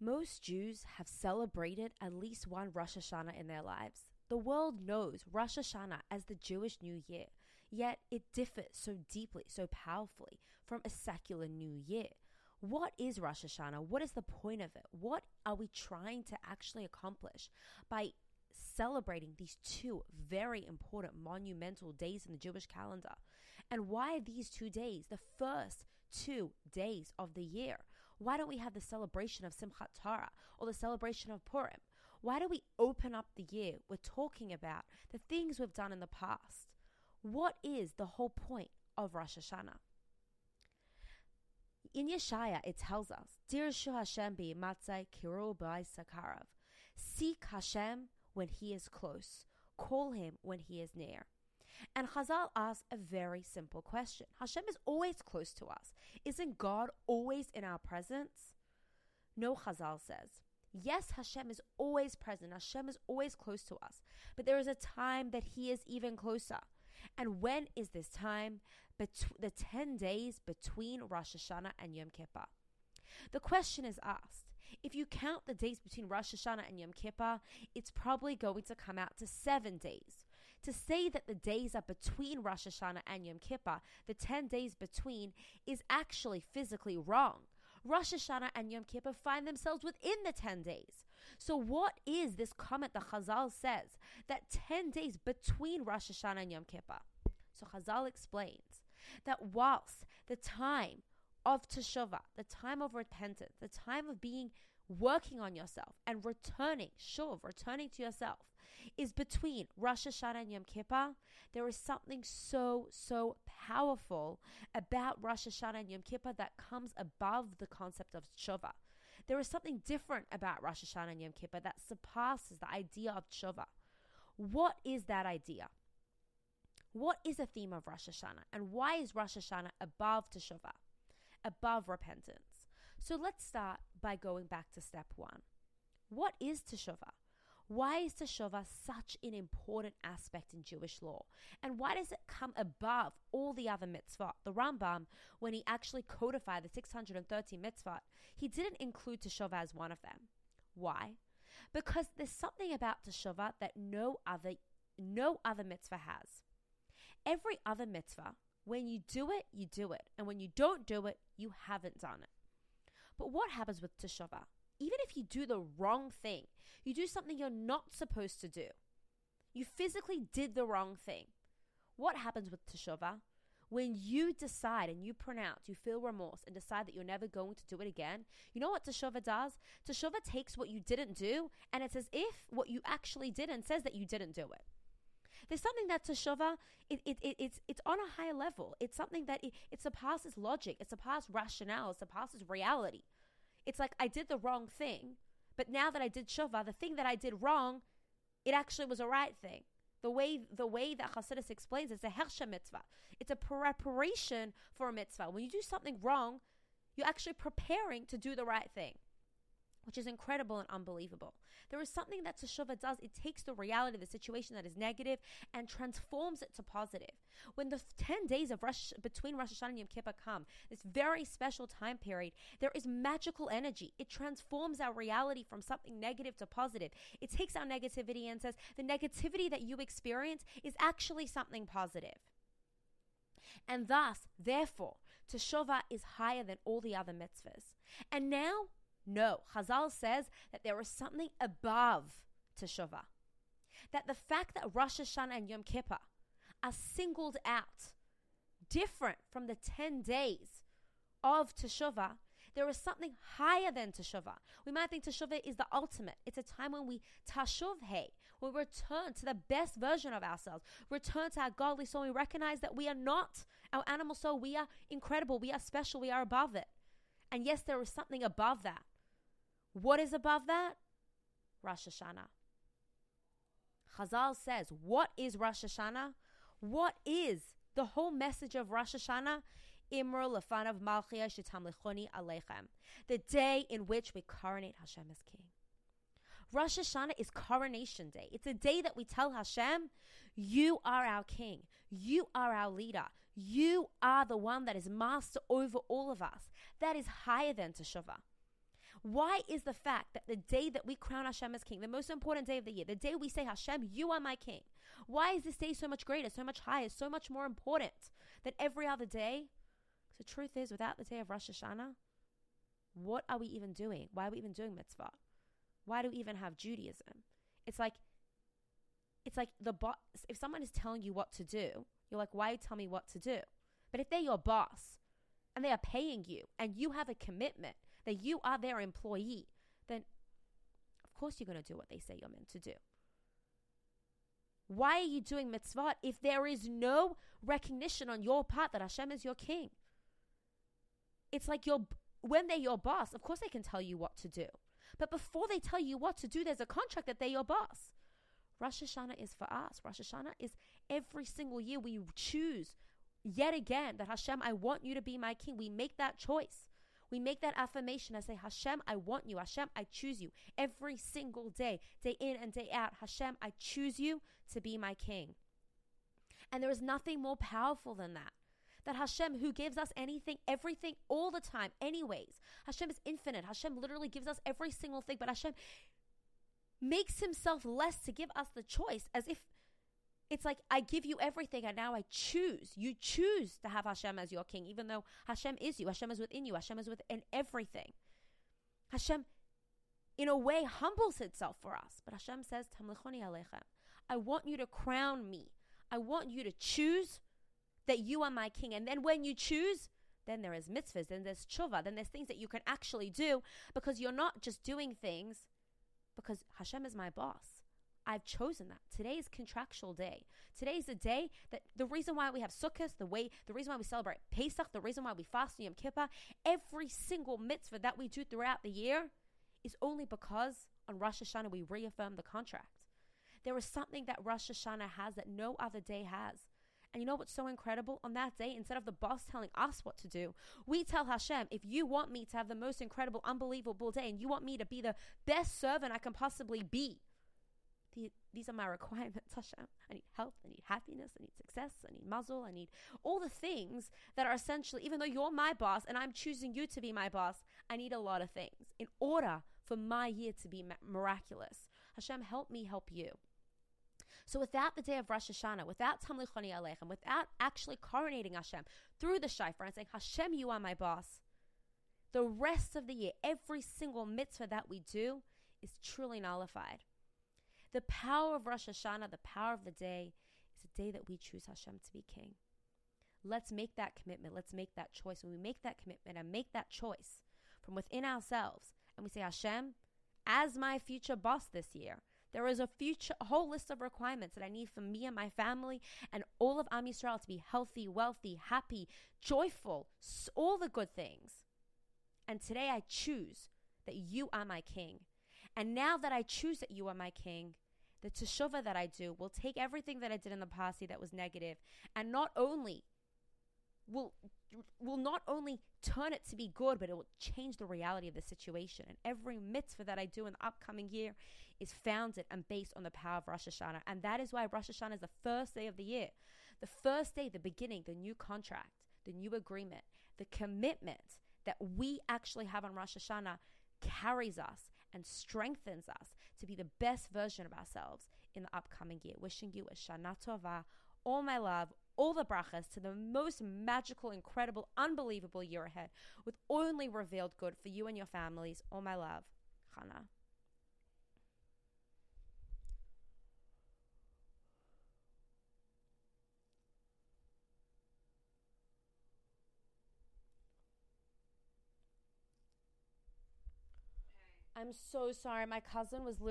Most Jews have celebrated at least one Rosh Hashanah in their lives. The world knows Rosh Hashanah as the Jewish New Year, yet it differs so deeply, so powerfully from a secular New Year. What is Rosh Hashanah? What is the point of it? What are we trying to actually accomplish by celebrating these two very important monumental days in the Jewish calendar. And why these two days the first two days of the year? Why don't we have the celebration of Simchat Torah or the celebration of Purim? Why do we open up the year with talking about the things we've done in the past? What is the whole point of Rosh Hashanah? In Yeshaya, it tells us, Dirshu Hashem bi matzai kiru sakarav. Seek Hashem when he is close. Call him when he is near. And Chazal asks a very simple question. Hashem is always close to us. Isn't God always in our presence? No, Chazal says. Yes, Hashem is always present. Hashem is always close to us. But there is a time that He is even closer. And when is this time? Bet- the 10 days between Rosh Hashanah and Yom Kippur. The question is asked if you count the days between Rosh Hashanah and Yom Kippur, it's probably going to come out to seven days. To say that the days are between Rosh Hashanah and Yom Kippur, the 10 days between, is actually physically wrong. Rosh Hashanah and Yom Kippur find themselves within the 10 days. So, what is this comment that Chazal says that 10 days between Rosh Hashanah and Yom Kippur? So, Chazal explains that whilst the time of teshuvah, the time of repentance, the time of being working on yourself and returning, shuv, returning to yourself, is between Rosh Hashanah and Yom Kippur. There is something so, so powerful about Rosh Hashanah and Yom Kippur that comes above the concept of tshuva. There is something different about Rosh Hashanah and Yom Kippur that surpasses the idea of tshuva. What is that idea? What is the theme of Rosh Hashanah? And why is Rosh Hashanah above teshuvah? Above repentance. So let's start by going back to step one. What is teshuvah? Why is teshuvah such an important aspect in Jewish law? And why does it come above all the other mitzvot? The Rambam, when he actually codified the 630 mitzvot, he didn't include teshuvah as one of them. Why? Because there's something about teshuvah that no other no other mitzvah has. Every other mitzvah when you do it, you do it. And when you don't do it, you haven't done it. But what happens with teshuvah? Even if you do the wrong thing, you do something you're not supposed to do. You physically did the wrong thing. What happens with teshuvah? When you decide and you pronounce, you feel remorse and decide that you're never going to do it again, you know what teshuvah does? Teshuvah takes what you didn't do and it's as if what you actually did and says that you didn't do it. There's something that teshuvah, it, it, it, it's, it's on a higher level. It's something that it, it surpasses logic, it surpasses rationale, it surpasses reality. It's like I did the wrong thing, but now that I did shova, the thing that I did wrong, it actually was a right thing. The way the way that Chassidus explains it's a hechsher mitzvah. It's a preparation for a mitzvah. When you do something wrong, you're actually preparing to do the right thing which is incredible and unbelievable. There is something that Teshuvah does. It takes the reality of the situation that is negative and transforms it to positive. When the 10 days of Rosh, between Rosh Hashanah and Yom Kippur come, this very special time period, there is magical energy. It transforms our reality from something negative to positive. It takes our negativity and says, the negativity that you experience is actually something positive. And thus, therefore, Teshuvah is higher than all the other mitzvahs. And now no, Chazal says that there is something above Teshuvah. That the fact that Rosh Hashanah and Yom Kippur are singled out, different from the 10 days of Teshuvah, there is something higher than Teshuvah. We might think Teshuvah is the ultimate. It's a time when we tashuv hey, we return to the best version of ourselves, return to our godly soul. We recognize that we are not our animal soul. We are incredible. We are special. We are above it. And yes, there is something above that. What is above that? Rosh Hashanah. Chazal says, What is Rosh Hashanah? What is the whole message of Rosh Hashanah? Imru lefanav malchia shitam lechoni aleichem. The day in which we coronate Hashem as king. Rosh Hashanah is coronation day. It's a day that we tell Hashem, You are our king. You are our leader. You are the one that is master over all of us. That is higher than Teshuvah. Why is the fact that the day that we crown Hashem as king, the most important day of the year, the day we say, Hashem, you are my king, why is this day so much greater, so much higher, so much more important than every other day? Because the truth is, without the day of Rosh Hashanah, what are we even doing? Why are we even doing mitzvah? Why do we even have Judaism? It's like, it's like the boss. If someone is telling you what to do, you're like, why tell me what to do? But if they're your boss and they are paying you and you have a commitment that you are their employee, then of course you're going to do what they say you're meant to do. Why are you doing mitzvot if there is no recognition on your part that Hashem is your king? It's like your when they're your boss, of course they can tell you what to do. But before they tell you what to do, there's a contract that they're your boss. Rosh Hashanah is for us. Rosh Hashanah is every single year we choose yet again that Hashem, I want you to be my king. We make that choice. We make that affirmation. I say, Hashem, I want you. Hashem, I choose you. Every single day, day in and day out, Hashem, I choose you to be my king. And there is nothing more powerful than that. That Hashem, who gives us anything, everything, all the time, anyways, Hashem is infinite. Hashem literally gives us every single thing, but Hashem makes himself less to give us the choice as if it's like I give you everything and now I choose. You choose to have Hashem as your king, even though Hashem is you. Hashem is within you. Hashem is within everything. Hashem, in a way, humbles itself for us. But Hashem says, alechem. I want you to crown me. I want you to choose that you are my king. And then when you choose, then there is mitzvahs, then there's tshuva, then there's things that you can actually do because you're not just doing things because Hashem is my boss. I've chosen that. Today is contractual day. Today is the day that the reason why we have Sukkot, the way, the reason why we celebrate Pesach, the reason why we fast Yom Kippur, every single mitzvah that we do throughout the year is only because on Rosh Hashanah we reaffirm the contract. There is something that Rosh Hashanah has that no other day has. And you know what's so incredible? On that day, instead of the boss telling us what to do, we tell Hashem, if you want me to have the most incredible, unbelievable day, and you want me to be the best servant I can possibly be, the, these are my requirements, Hashem. I need health, I need happiness, I need success, I need mazel, I need all the things that are essentially, even though you're my boss and I'm choosing you to be my boss, I need a lot of things in order for my year to be miraculous. Hashem, help me help you. So without the day of Rosh Hashanah, without Tamlichoni Aleichem, without actually coronating Hashem through the Shofar and saying, Hashem, you are my boss, the rest of the year, every single mitzvah that we do is truly nullified. The power of Rosh Hashanah, the power of the day, is a day that we choose Hashem to be king. Let's make that commitment. Let's make that choice. When we make that commitment and make that choice from within ourselves, and we say, Hashem, as my future boss this year, there is a future, a whole list of requirements that I need for me and my family and all of Am Yisrael to be healthy, wealthy, happy, joyful, all the good things. And today I choose that you are my king. And now that I choose that you are my king, the teshuvah that I do will take everything that I did in the past that was negative and not only will will not only turn it to be good, but it will change the reality of the situation. And every mitzvah that I do in the upcoming year is founded and based on the power of Rosh Hashanah. And that is why Rosh Hashanah is the first day of the year. The first day, the beginning, the new contract, the new agreement, the commitment that we actually have on Rosh Hashanah carries us and strengthens us to be the best version of ourselves in the upcoming year. Wishing you a Shana Tova, all my love, all the brachas to the most magical, incredible, unbelievable year ahead with only revealed good for you and your families. All my love, Chana. I'm so sorry. My cousin was literally